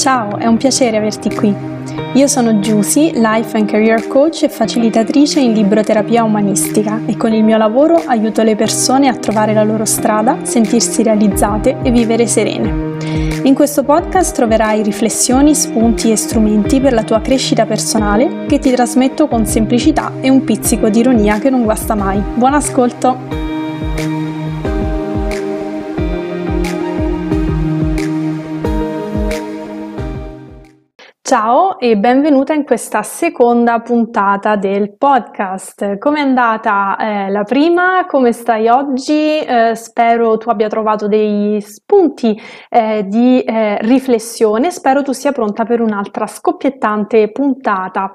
Ciao, è un piacere averti qui. Io sono Giusy, Life and Career Coach e facilitatrice in libroterapia umanistica e con il mio lavoro aiuto le persone a trovare la loro strada, sentirsi realizzate e vivere serene. In questo podcast troverai riflessioni, spunti e strumenti per la tua crescita personale che ti trasmetto con semplicità e un pizzico di ironia che non guasta mai. Buon ascolto! Ciao e benvenuta in questa seconda puntata del podcast. Come è andata eh, la prima? Come stai oggi? Eh, spero tu abbia trovato dei spunti eh, di eh, riflessione. Spero tu sia pronta per un'altra scoppiettante puntata.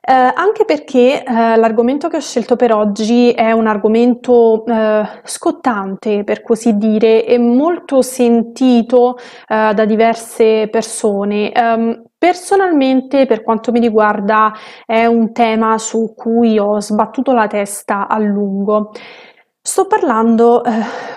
Eh, anche perché eh, l'argomento che ho scelto per oggi è un argomento eh, scottante, per così dire, e molto sentito eh, da diverse persone. Um, personalmente, per quanto mi riguarda, è un tema su cui ho sbattuto la testa a lungo. Sto parlando, eh,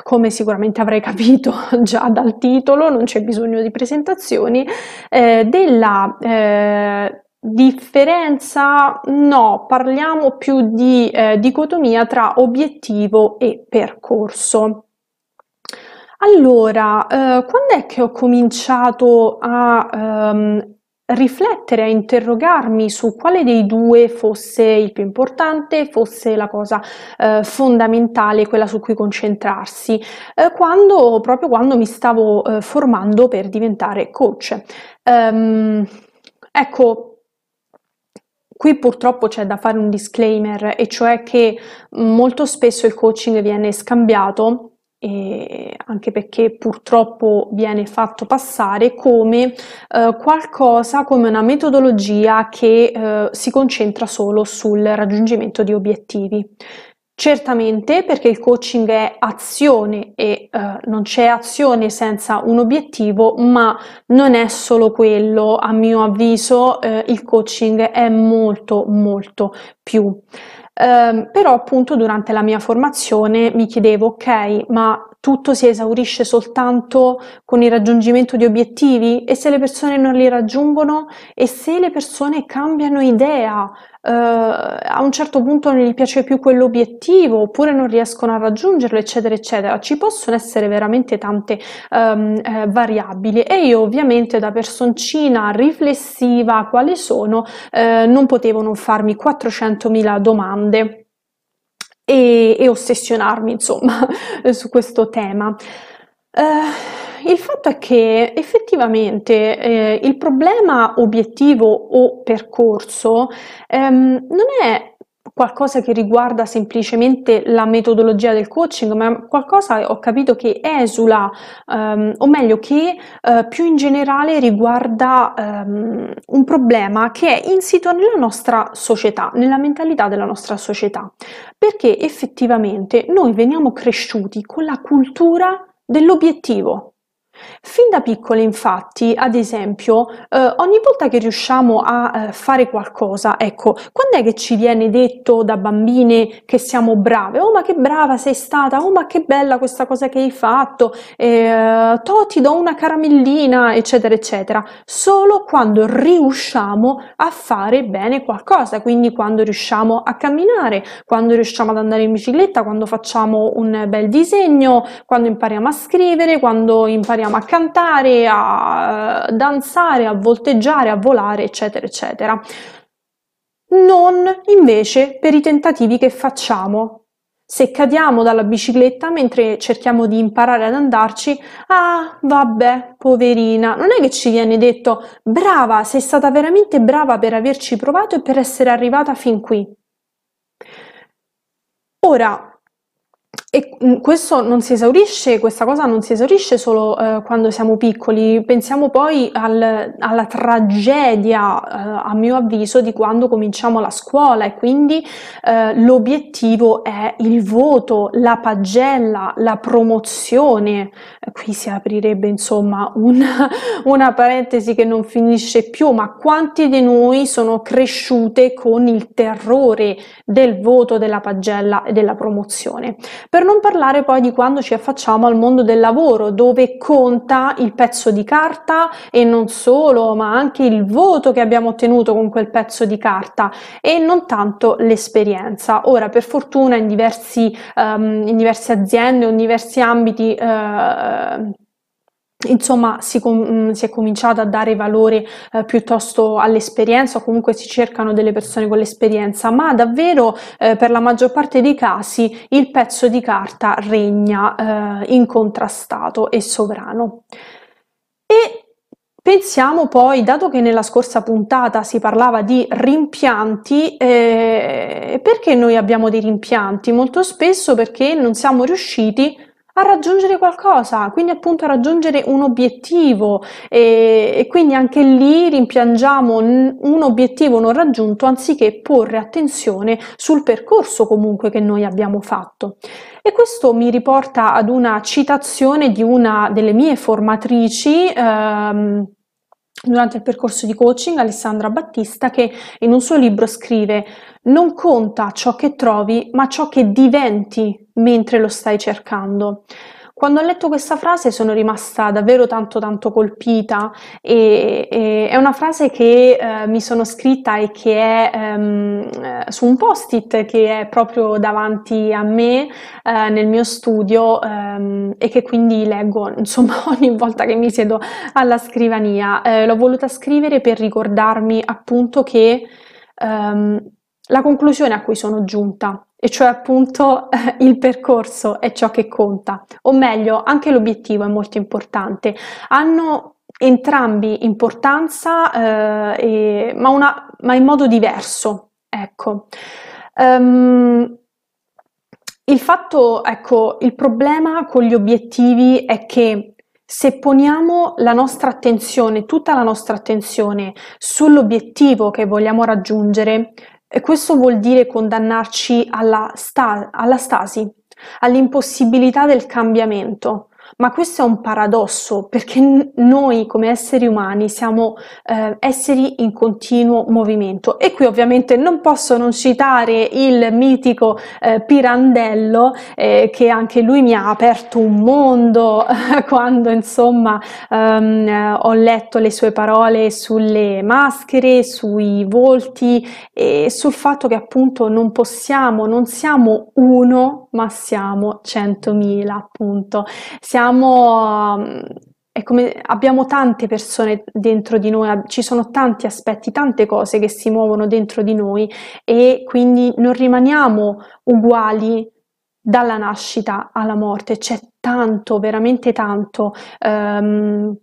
come sicuramente avrei capito già dal titolo, non c'è bisogno di presentazioni, eh, della eh, Differenza? No, parliamo più di eh, dicotomia tra obiettivo e percorso. Allora, eh, quando è che ho cominciato a ehm, riflettere, a interrogarmi su quale dei due fosse il più importante, fosse la cosa eh, fondamentale, quella su cui concentrarsi, eh, quando, proprio quando mi stavo eh, formando per diventare coach. Um, ecco, Qui purtroppo c'è da fare un disclaimer, e cioè che molto spesso il coaching viene scambiato anche perché purtroppo viene fatto passare come eh, qualcosa, come una metodologia che eh, si concentra solo sul raggiungimento di obiettivi. Certamente perché il coaching è azione e eh, non c'è azione senza un obiettivo, ma non è solo quello, a mio avviso eh, il coaching è molto molto più. Eh, però appunto durante la mia formazione mi chiedevo ok, ma tutto si esaurisce soltanto con il raggiungimento di obiettivi? E se le persone non li raggiungono? E se le persone cambiano idea, eh, a un certo punto non gli piace più quell'obiettivo oppure non riescono a raggiungerlo, eccetera, eccetera. Ci possono essere veramente tante um, eh, variabili. E io ovviamente da personcina riflessiva quali sono eh, non potevo non farmi 400.000 domande e, e ossessionarmi insomma su questo tema. Uh, il fatto è che effettivamente eh, il problema obiettivo o percorso ehm, non è qualcosa che riguarda semplicemente la metodologia del coaching, ma qualcosa ho capito che esula, um, o meglio che uh, più in generale riguarda um, un problema che è insito nella nostra società, nella mentalità della nostra società, perché effettivamente noi veniamo cresciuti con la cultura dell'obiettivo. Fin da piccoli, infatti, ad esempio, eh, ogni volta che riusciamo a eh, fare qualcosa, ecco, quando è che ci viene detto da bambine che siamo brave? Oh, ma che brava sei stata! Oh, ma che bella questa cosa che hai fatto! Eh, to, ti do una caramellina, eccetera, eccetera. Solo quando riusciamo a fare bene qualcosa, quindi quando riusciamo a camminare, quando riusciamo ad andare in bicicletta, quando facciamo un bel disegno, quando impariamo a scrivere, quando impariamo impariamo a cantare, a eh, danzare, a volteggiare, a volare, eccetera, eccetera. Non invece per i tentativi che facciamo. Se cadiamo dalla bicicletta mentre cerchiamo di imparare ad andarci, ah, vabbè, poverina, non è che ci viene detto brava, sei stata veramente brava per averci provato e per essere arrivata fin qui. Ora, e mm, questo non si esaurisce, questa cosa non si esaurisce solo eh, quando siamo piccoli, pensiamo poi al, alla tragedia, eh, a mio avviso, di quando cominciamo la scuola e quindi eh, l'obiettivo è il voto, la pagella, la promozione. Qui si aprirebbe insomma una, una parentesi che non finisce più, ma quanti di noi sono cresciute con il terrore del voto, della pagella e della promozione? Per non parlare poi di quando ci affacciamo al mondo del lavoro, dove conta il pezzo di carta e non solo, ma anche il voto che abbiamo ottenuto con quel pezzo di carta e non tanto l'esperienza. Ora, per fortuna, in, diversi, um, in diverse aziende o in diversi ambiti uh, Insomma, si, com- mm, si, è cominciato a dare valore eh, piuttosto all'esperienza o comunque si cercano delle persone con l'esperienza, ma davvero eh, per la maggior parte dei casi il pezzo di carta regna eh, incontrastato e sovrano. E Pensiamo poi, dato che nella scorsa puntata si parlava di rimpianti, eh, perché noi abbiamo dei rimpianti? Molto spesso perché non siamo riusciti a raggiungere qualcosa, quindi appunto a raggiungere un obiettivo e, e quindi anche lì rimpiangiamo un obiettivo non raggiunto anziché porre attenzione sul percorso comunque che noi abbiamo fatto. E questo mi riporta ad una citazione di una delle mie formatrici. Ehm, durante il percorso di coaching Alessandra Battista che in un suo libro scrive non conta ciò che trovi ma ciò che diventi mentre lo stai cercando. Quando ho letto questa frase sono rimasta davvero tanto tanto colpita e, e è una frase che eh, mi sono scritta e che è ehm, su un post-it che è proprio davanti a me eh, nel mio studio ehm, e che quindi leggo insomma ogni volta che mi siedo alla scrivania. Eh, l'ho voluta scrivere per ricordarmi appunto che ehm, la conclusione a cui sono giunta e cioè appunto il percorso è ciò che conta, o meglio, anche l'obiettivo è molto importante. Hanno entrambi importanza, eh, e, ma, una, ma, in modo diverso. Ecco. Um, il fatto, ecco, il problema con gli obiettivi è che se poniamo la nostra attenzione, tutta la nostra attenzione sull'obiettivo che vogliamo raggiungere, e questo vuol dire condannarci alla, sta- alla stasi, all'impossibilità del cambiamento, ma questo è un paradosso perché noi come esseri umani siamo eh, esseri in continuo movimento e qui ovviamente non posso non citare il mitico eh, Pirandello eh, che anche lui mi ha aperto un mondo quando insomma ehm, ho letto le sue parole sulle maschere, sui volti e sul fatto che appunto non possiamo, non siamo uno ma siamo centomila appunto. Siamo mm, è come abbiamo tante persone dentro di noi, ci sono tanti aspetti, tante cose che si muovono dentro di noi e quindi non rimaniamo uguali dalla nascita alla morte, c'è tanto, veramente tanto. Um,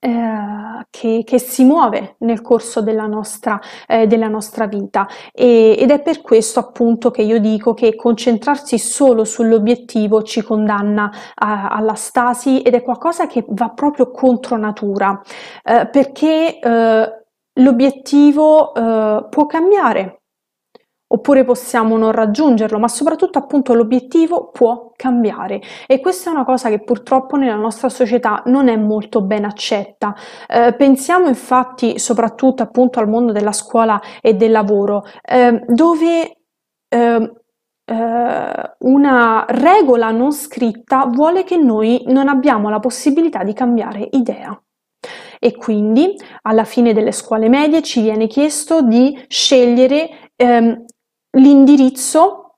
eh, che, che, si muove nel corso della nostra, eh, della nostra vita. E, ed è per questo appunto che io dico che concentrarsi solo sull'obiettivo ci condanna a, alla stasi ed è qualcosa che va proprio contro natura eh, perché eh, l'obiettivo eh, può cambiare oppure possiamo non raggiungerlo, ma soprattutto appunto l'obiettivo può cambiare e questa è una cosa che purtroppo nella nostra società non è molto ben accetta. Eh, pensiamo infatti soprattutto appunto al mondo della scuola e del lavoro, eh, dove eh, eh, una regola non scritta vuole che noi non abbiamo la possibilità di cambiare idea. E quindi alla fine delle scuole medie ci viene chiesto di scegliere ehm, l'indirizzo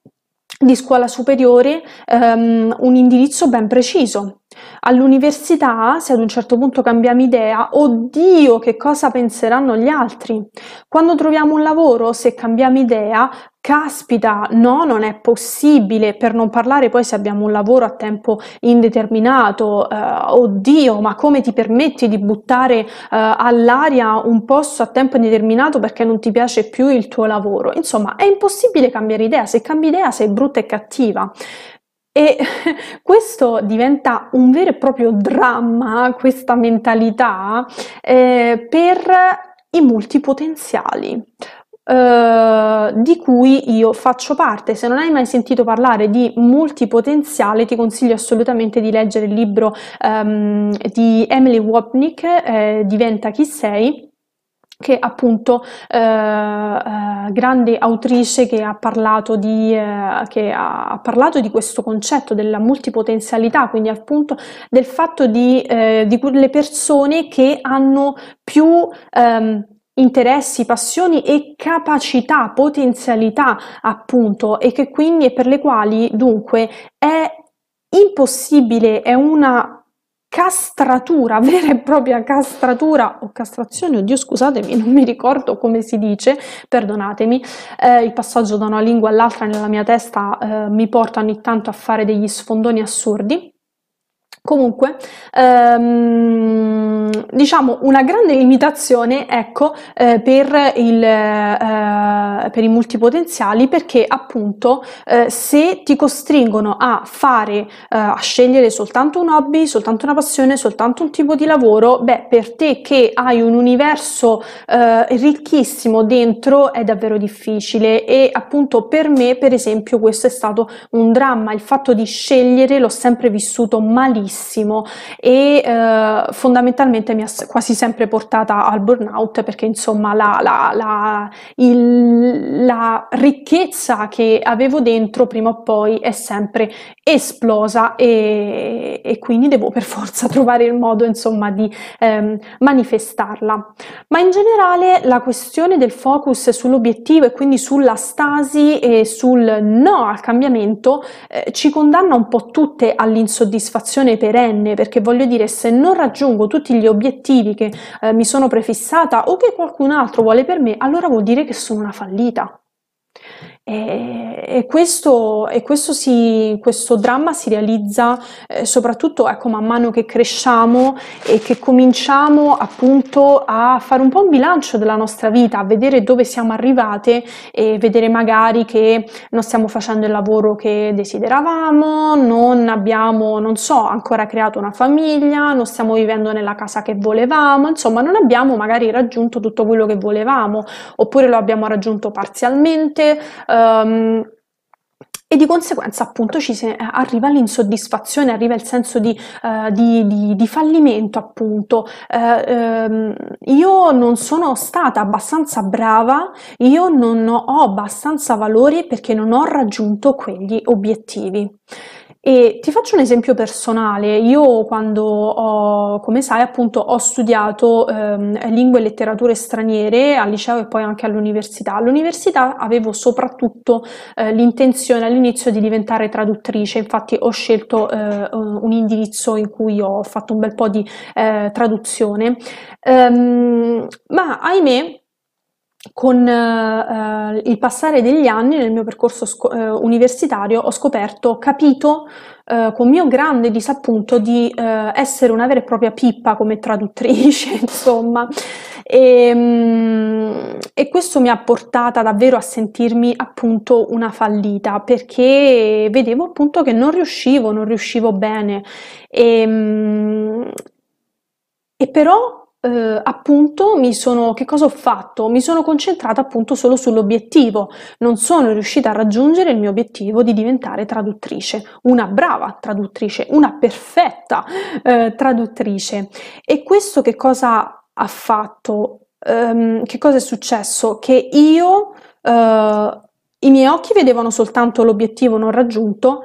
di scuola superiore, um, un indirizzo ben preciso. All'università, se ad un certo punto cambiamo idea, oddio, che cosa penseranno gli altri? Quando troviamo un lavoro, se cambiamo idea, caspita, no, non è possibile, per non parlare poi se abbiamo un lavoro a tempo indeterminato, eh, oddio, ma come ti permetti di buttare eh, all'aria un posto a tempo indeterminato perché non ti piace più il tuo lavoro? Insomma, è impossibile cambiare idea, se cambi idea sei brutta e cattiva. E questo diventa un vero e proprio dramma, questa mentalità, eh, per i multipotenziali. Uh, di cui io faccio parte. Se non hai mai sentito parlare di multipotenziale, ti consiglio assolutamente di leggere il libro um, di Emily Wapnick, eh, Diventa chi sei, che appunto eh, eh, grande autrice che ha, parlato di, eh, che ha parlato di questo concetto della multipotenzialità, quindi appunto del fatto di, eh, di quelle persone che hanno più ehm, interessi, passioni e capacità, potenzialità appunto e che quindi e per le quali dunque è impossibile, è una castratura, vera e propria castratura o castrazione, oddio scusatemi, non mi ricordo come si dice, perdonatemi, eh, il passaggio da una lingua all'altra nella mia testa eh, mi porta ogni tanto a fare degli sfondoni assurdi. Comunque, ehm, diciamo una grande limitazione, ecco, eh, per, il, eh, per, i multipotenziali perché appunto eh, se ti costringono a fare, eh, a scegliere soltanto un hobby, soltanto una passione, soltanto un tipo di lavoro, beh, per te che hai un universo eh, ricchissimo dentro è davvero difficile. E appunto per me, per esempio, questo è stato un dramma, il fatto di scegliere l'ho sempre vissuto malissimo malissimo e eh, fondamentalmente mi ha quasi sempre portata al burnout perché insomma la, la, la, il, la ricchezza che avevo dentro prima o poi è sempre esplosa e, e quindi devo per forza trovare il modo insomma di ehm, manifestarla. Ma in generale la questione del focus sull'obiettivo e quindi sulla stasi e sul no al cambiamento eh, ci condanna un po' tutte all'insoddisfazione perenne, perché voglio dire, se non raggiungo tutti gli obiettivi che eh, mi sono prefissata o che qualcun altro vuole per me, allora vuol dire che sono una fallita. E, e, questo, e questo, si, questo, dramma si realizza eh, soprattutto ecco, man mano che cresciamo e che cominciamo appunto a fare un po' un bilancio della nostra vita, a vedere dove siamo arrivate e vedere magari che non stiamo facendo il lavoro che desideravamo, non abbiamo, non so, ancora creato una famiglia, non stiamo vivendo nella casa che volevamo, insomma non abbiamo magari raggiunto tutto quello che volevamo oppure lo abbiamo raggiunto parzialmente Um, e di conseguenza appunto ci si, arriva l'insoddisfazione, arriva il senso di, uh, di, di, di fallimento appunto. Uh, um, io non sono stata abbastanza brava, io non ho abbastanza valore perché non ho raggiunto quegli obiettivi. E ti faccio un esempio personale. Io quando ho, come sai, appunto ho studiato ehm, lingue e letterature straniere al liceo e poi anche all'università. All'università avevo soprattutto eh, l'intenzione all'inizio di diventare traduttrice, infatti ho scelto eh, un indirizzo in cui ho fatto un bel po' di eh, traduzione. Um, ma ahimè, con eh, il passare degli anni nel mio percorso sco- eh, universitario ho scoperto, ho capito eh, con mio grande disappunto di eh, essere una vera e propria pippa come traduttrice, insomma. E, mm, e, questo mi ha portata davvero a sentirmi appunto una fallita perché vedevo appunto che non riuscivo, non riuscivo bene. E, mm, e però eh, appunto mi sono, che cosa ho fatto? Mi sono concentrata appunto solo sull'obiettivo, non sono riuscita a raggiungere il mio obiettivo di diventare traduttrice, una brava traduttrice, una perfetta eh, traduttrice. E questo che cosa ha fatto? Um, che cosa è successo? Che io, uh, i miei occhi vedevano soltanto l'obiettivo non raggiunto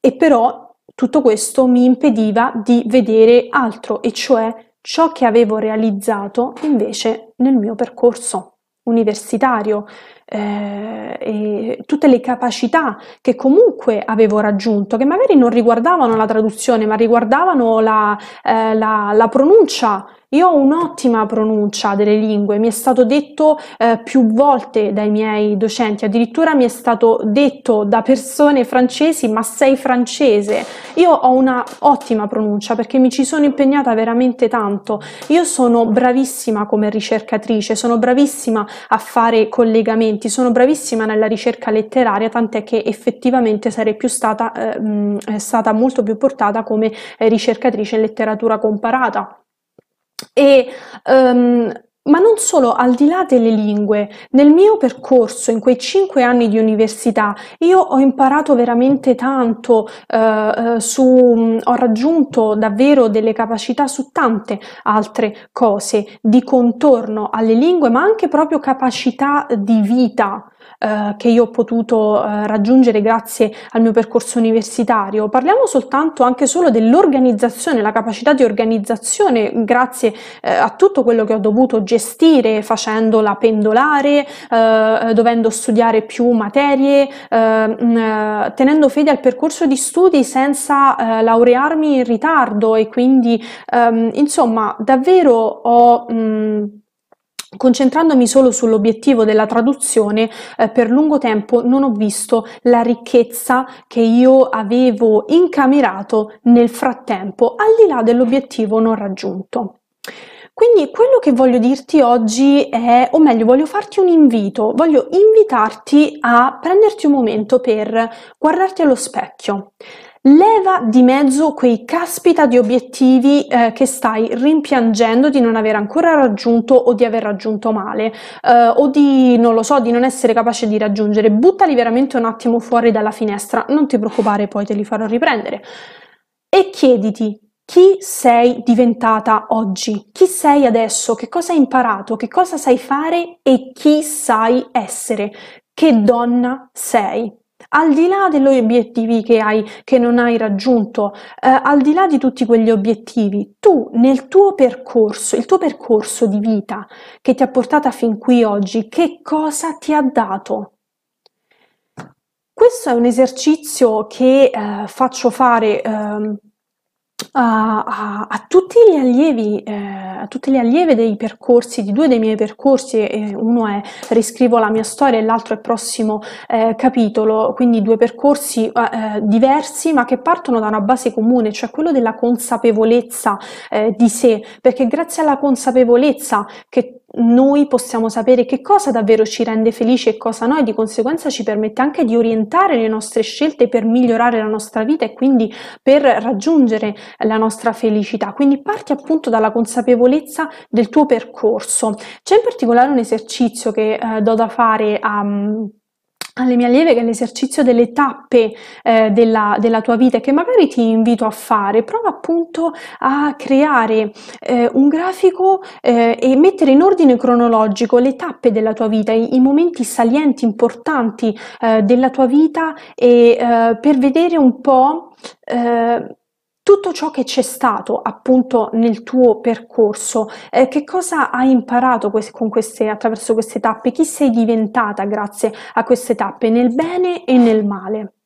e però tutto questo mi impediva di vedere altro, e cioè ciò che avevo realizzato invece nel mio percorso universitario, eh, e tutte le capacità che comunque avevo raggiunto, che magari non riguardavano la traduzione, ma riguardavano la, eh, la, la pronuncia io ho un'ottima pronuncia delle lingue, mi è stato detto eh, più volte dai miei docenti, addirittura mi è stato detto da persone francesi ma sei francese. Io ho una ottima pronuncia perché mi ci sono impegnata veramente tanto. Io sono bravissima come ricercatrice, sono bravissima a fare collegamenti, sono bravissima nella ricerca letteraria, tant'è che effettivamente sarei più stata, eh, stata molto più portata come ricercatrice in letteratura comparata. E um, ma non solo, al di là delle lingue, nel mio percorso, in quei cinque anni di università, io ho imparato veramente tanto, eh, eh su, ho raggiunto davvero delle capacità su tante altre cose di contorno alle lingue, ma anche proprio capacità di vita eh, che io ho potuto eh, raggiungere grazie al mio percorso universitario. Parliamo soltanto anche solo dell'organizzazione, la capacità di organizzazione grazie eh, a tutto quello che ho dovuto gestire facendola pendolare, eh, dovendo studiare più materie, eh, tenendo fede al percorso di studi senza laurearmi in ritardo e quindi ehm, insomma davvero ho mh, Concentrandomi solo sull'obiettivo della traduzione, eh, per lungo tempo non ho visto la ricchezza che io avevo incamerato nel frattempo, al di là dell'obiettivo non raggiunto. Quindi quello che voglio dirti oggi è, o meglio, voglio farti un invito, voglio invitarti a prenderti un momento per guardarti allo specchio. Leva di mezzo quei caspita di obiettivi eh, che stai rimpiangendo di non aver ancora raggiunto o di aver raggiunto male eh, o di, non lo so, di non essere capace di raggiungere. Buttali veramente un attimo fuori dalla finestra, non ti preoccupare, poi te li farò riprendere. E chiediti chi sei diventata oggi, chi sei adesso, che cosa hai imparato, che cosa sai fare? E chi sai essere, che donna sei al di là degli obiettivi che hai, che non hai raggiunto, eh, al di là di tutti quegli obiettivi, tu nel tuo percorso, il tuo percorso di vita che ti ha portata fin qui oggi, che cosa ti ha dato? Questo è un esercizio che eh, faccio fare eh, a, a, a, tutti gli allievi, eh, a tutte le allieve dei percorsi, di due dei miei percorsi, eh, uno è Riscrivo la mia storia e l'altro è Prossimo eh, capitolo, quindi due percorsi eh, eh, diversi ma che partono da una base comune, cioè quello della consapevolezza eh, di sé, perché grazie alla consapevolezza che noi possiamo sapere che cosa davvero ci rende felici e cosa no e di conseguenza ci permette anche di orientare le nostre scelte per migliorare la nostra vita e quindi per raggiungere la nostra felicità. Quindi parti appunto dalla consapevolezza del tuo percorso. C'è in particolare un esercizio che eh, do da fare a alle mie allieve che l'esercizio delle tappe eh, della, della, tua vita che magari ti invito a fare, prova appunto a creare eh, un grafico eh, e mettere in ordine cronologico le tappe della tua vita, i, i momenti salienti, importanti eh, della tua vita e eh, per vedere un po' eh, tutto ciò che c'è stato appunto nel tuo percorso, eh, che cosa hai imparato con queste, attraverso queste tappe, chi sei diventata grazie a queste tappe, nel bene e nel male.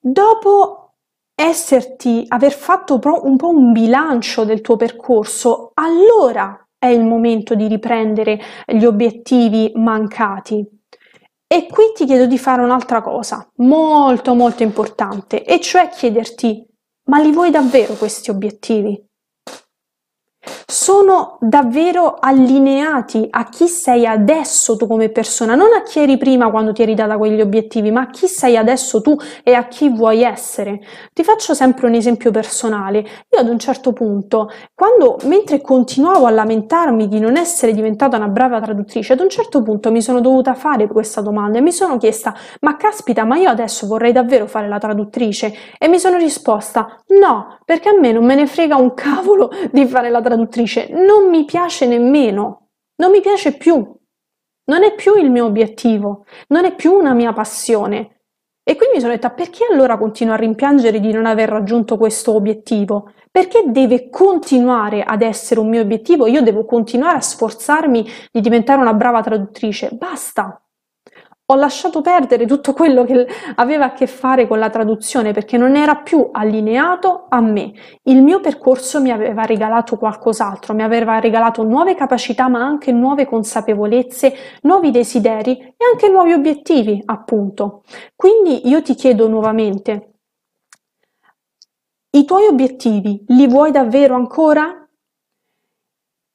Dopo esserti, aver fatto un po' un bilancio del tuo percorso, allora è il momento di riprendere gli obiettivi mancati. E qui ti chiedo di fare un'altra cosa molto molto importante, e cioè chiederti, ma li vuoi davvero questi obiettivi? Sono davvero allineati a chi sei adesso tu come persona, non a chi eri prima quando ti eri data quegli obiettivi, ma a chi sei adesso tu e a chi vuoi essere. Ti faccio sempre un esempio personale. Io ad un certo punto, quando mentre continuavo a lamentarmi di non essere diventata una brava traduttrice, ad un certo punto mi sono dovuta fare questa domanda e mi sono chiesta: "Ma caspita, ma io adesso vorrei davvero fare la traduttrice?" E mi sono risposta: "No, perché a me non me ne frega un cavolo di fare la traduttrice dice non mi piace nemmeno, non mi piace più, non è più il mio obiettivo, non è più una mia passione. E quindi mi sono detta perché allora continuo a rimpiangere di non aver raggiunto questo obiettivo? Perché deve continuare ad essere un mio obiettivo? Io devo continuare a sforzarmi di diventare una brava traduttrice? Basta, ho lasciato perdere tutto quello che aveva a che fare con la traduzione perché non era più allineato a me. Il mio percorso mi aveva regalato qualcos'altro, mi aveva regalato nuove capacità ma anche nuove consapevolezze, nuovi desideri e anche nuovi obiettivi, appunto. Quindi io ti chiedo nuovamente, i tuoi obiettivi li vuoi davvero ancora?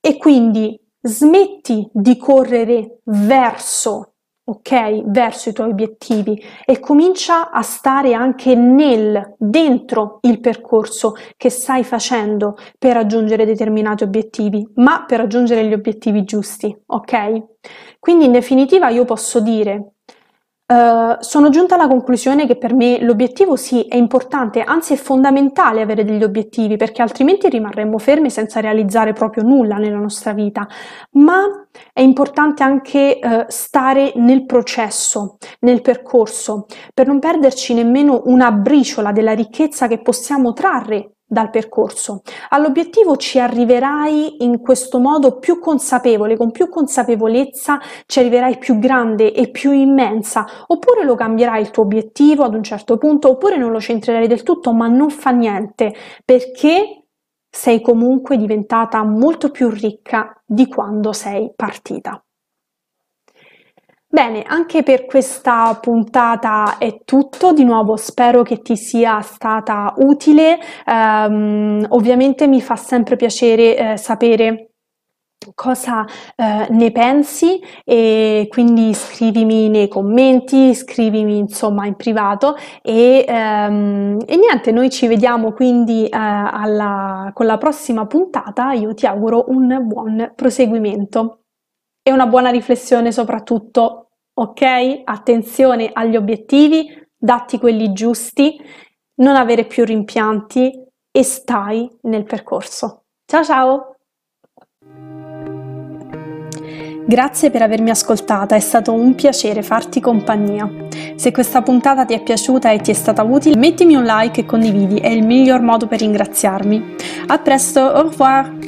E quindi smetti di correre verso ok, verso i tuoi obiettivi. E comincia a stare anche nel, dentro il percorso che stai facendo per raggiungere determinati obiettivi, ma per raggiungere gli obiettivi giusti, ok? Quindi in definitiva io posso dire Uh, sono giunta alla conclusione che per me l'obiettivo sì è importante, anzi è fondamentale avere degli obiettivi perché altrimenti rimarremmo fermi senza realizzare proprio nulla nella nostra vita, ma è importante anche uh, stare nel processo, nel percorso, per non perderci nemmeno una briciola della ricchezza che possiamo trarre dal percorso. All'obiettivo ci arriverai in questo modo più consapevole, con più consapevolezza ci arriverai più grande e più immensa, oppure lo cambierai il tuo obiettivo ad un certo punto, oppure non lo centrerai del tutto, ma non fa niente, perché sei comunque diventata molto più ricca di quando sei partita. Bene, anche per questa puntata è tutto, di nuovo spero che ti sia stata utile, um, ovviamente mi fa sempre piacere eh, sapere cosa eh, ne pensi e quindi scrivimi nei commenti, scrivimi insomma in privato e, ehm, e niente, noi ci vediamo quindi eh, alla, con la prossima puntata, io ti auguro un buon proseguimento e una buona riflessione soprattutto, ok? Attenzione agli obiettivi, datti quelli giusti, non avere più rimpianti e stai nel percorso. Ciao ciao! Grazie per avermi ascoltata, è stato un piacere farti compagnia. Se questa puntata ti è piaciuta e ti è stata utile, mettimi un like e condividi, è il miglior modo per ringraziarmi. A presto, au revoir!